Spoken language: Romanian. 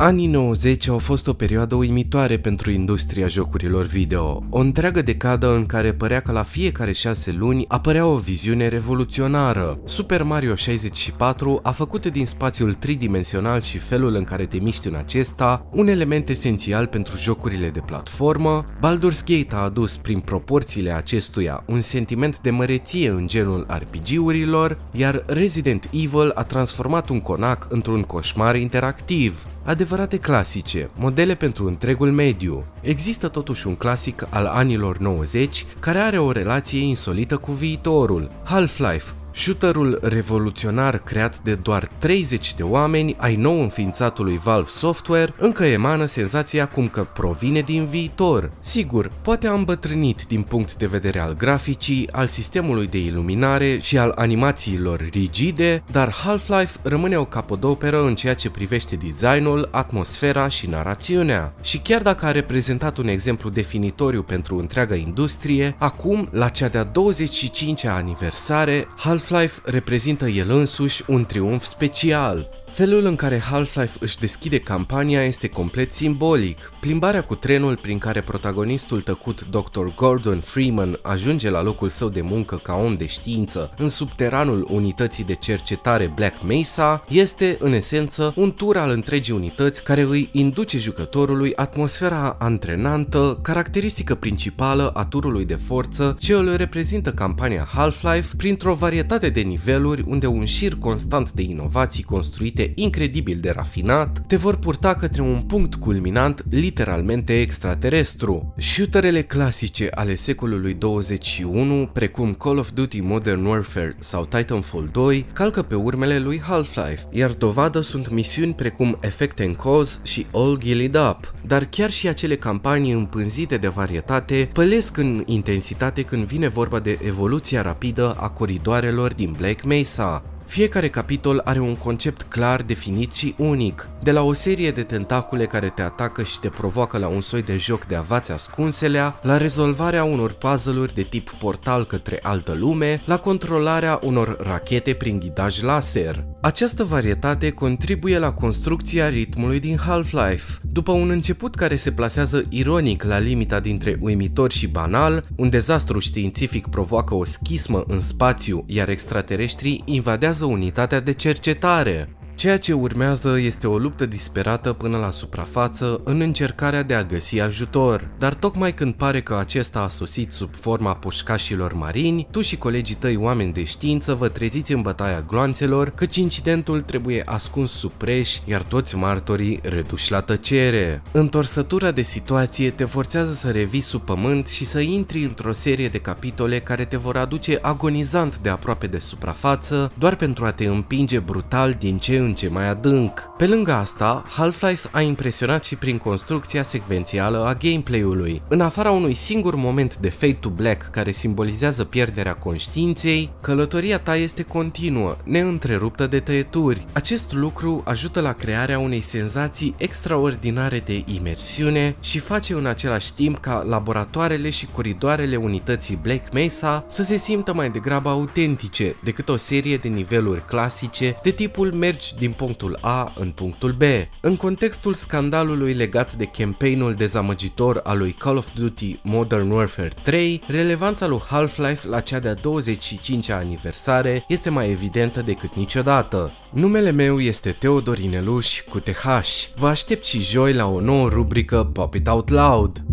Anii 90 au fost o perioadă uimitoare pentru industria jocurilor video, o întreagă decadă în care părea că la fiecare șase luni apărea o viziune revoluționară. Super Mario 64 a făcut din spațiul tridimensional și felul în care te miști în acesta un element esențial pentru jocurile de platformă, Baldur's Gate a adus prin proporțiile acestuia un sentiment de măreție în genul RPG-urilor, iar Resident Evil a transformat un conac într-un coșmar interactiv adevărate clasice, modele pentru întregul mediu. Există totuși un clasic al anilor 90 care are o relație insolită cu viitorul, Half-Life, Shooterul revoluționar creat de doar 30 de oameni ai nou înființatului Valve Software încă emană senzația cum că provine din viitor. Sigur, poate a îmbătrânit din punct de vedere al graficii, al sistemului de iluminare și al animațiilor rigide, dar Half-Life rămâne o capodoperă în ceea ce privește designul, atmosfera și narațiunea. Și chiar dacă a reprezentat un exemplu definitoriu pentru întreaga industrie, acum, la cea de-a 25-a aniversare, Half Half-Life reprezintă el însuși un triumf special. Felul în care Half-Life își deschide campania este complet simbolic. Plimbarea cu trenul prin care protagonistul tăcut Dr. Gordon Freeman ajunge la locul său de muncă ca om de știință în subteranul unității de cercetare Black Mesa este, în esență, un tur al întregii unități care îi induce jucătorului atmosfera antrenantă, caracteristică principală a turului de forță ce îl reprezintă campania Half-Life printr-o varietate de niveluri unde un șir constant de inovații construite incredibil de rafinat, te vor purta către un punct culminant literalmente extraterestru. Shooterele clasice ale secolului 21, precum Call of Duty Modern Warfare sau Titanfall 2, calcă pe urmele lui Half-Life, iar dovadă sunt misiuni precum Effect and Cause și All Gillied Up. Dar chiar și acele campanii împânzite de varietate pălesc în intensitate când vine vorba de evoluția rapidă a coridoarelor din Black Mesa. Fiecare capitol are un concept clar definit și unic, de la o serie de tentacule care te atacă și te provoacă la un soi de joc de avați ascunselea, la rezolvarea unor puzzle-uri de tip portal către altă lume, la controlarea unor rachete prin ghidaj laser. Această varietate contribuie la construcția ritmului din Half-Life. După un început care se plasează ironic la limita dintre uimitor și banal, un dezastru științific provoacă o schismă în spațiu, iar extraterestrii invadează unitatea de cercetare. Ceea ce urmează este o luptă disperată până la suprafață în încercarea de a găsi ajutor, dar tocmai când pare că acesta a sosit sub forma pușcașilor marini, tu și colegii tăi oameni de știință vă treziți în bătaia gloanțelor căci incidentul trebuie ascuns sub preș, iar toți martorii reduși la tăcere. Întorsătura de situație te forțează să revii sub pământ și să intri într-o serie de capitole care te vor aduce agonizant de aproape de suprafață, doar pentru a te împinge brutal din ce în în ce mai adânc. Pe lângă asta, Half-Life a impresionat și prin construcția secvențială a gameplay-ului. În afara unui singur moment de Fade to Black care simbolizează pierderea conștiinței, călătoria ta este continuă, neîntreruptă de tăieturi. Acest lucru ajută la crearea unei senzații extraordinare de imersiune și face în același timp ca laboratoarele și coridoarele unității Black Mesa să se simtă mai degrabă autentice decât o serie de niveluri clasice de tipul mergi din punctul A în punctul B. În contextul scandalului legat de campaignul dezamăgitor al lui Call of Duty Modern Warfare 3, relevanța lui Half-Life la cea de-a 25-a aniversare este mai evidentă decât niciodată. Numele meu este Teodorineluș cu TH. Vă aștept și joi la o nouă rubrică Pop It Out Loud.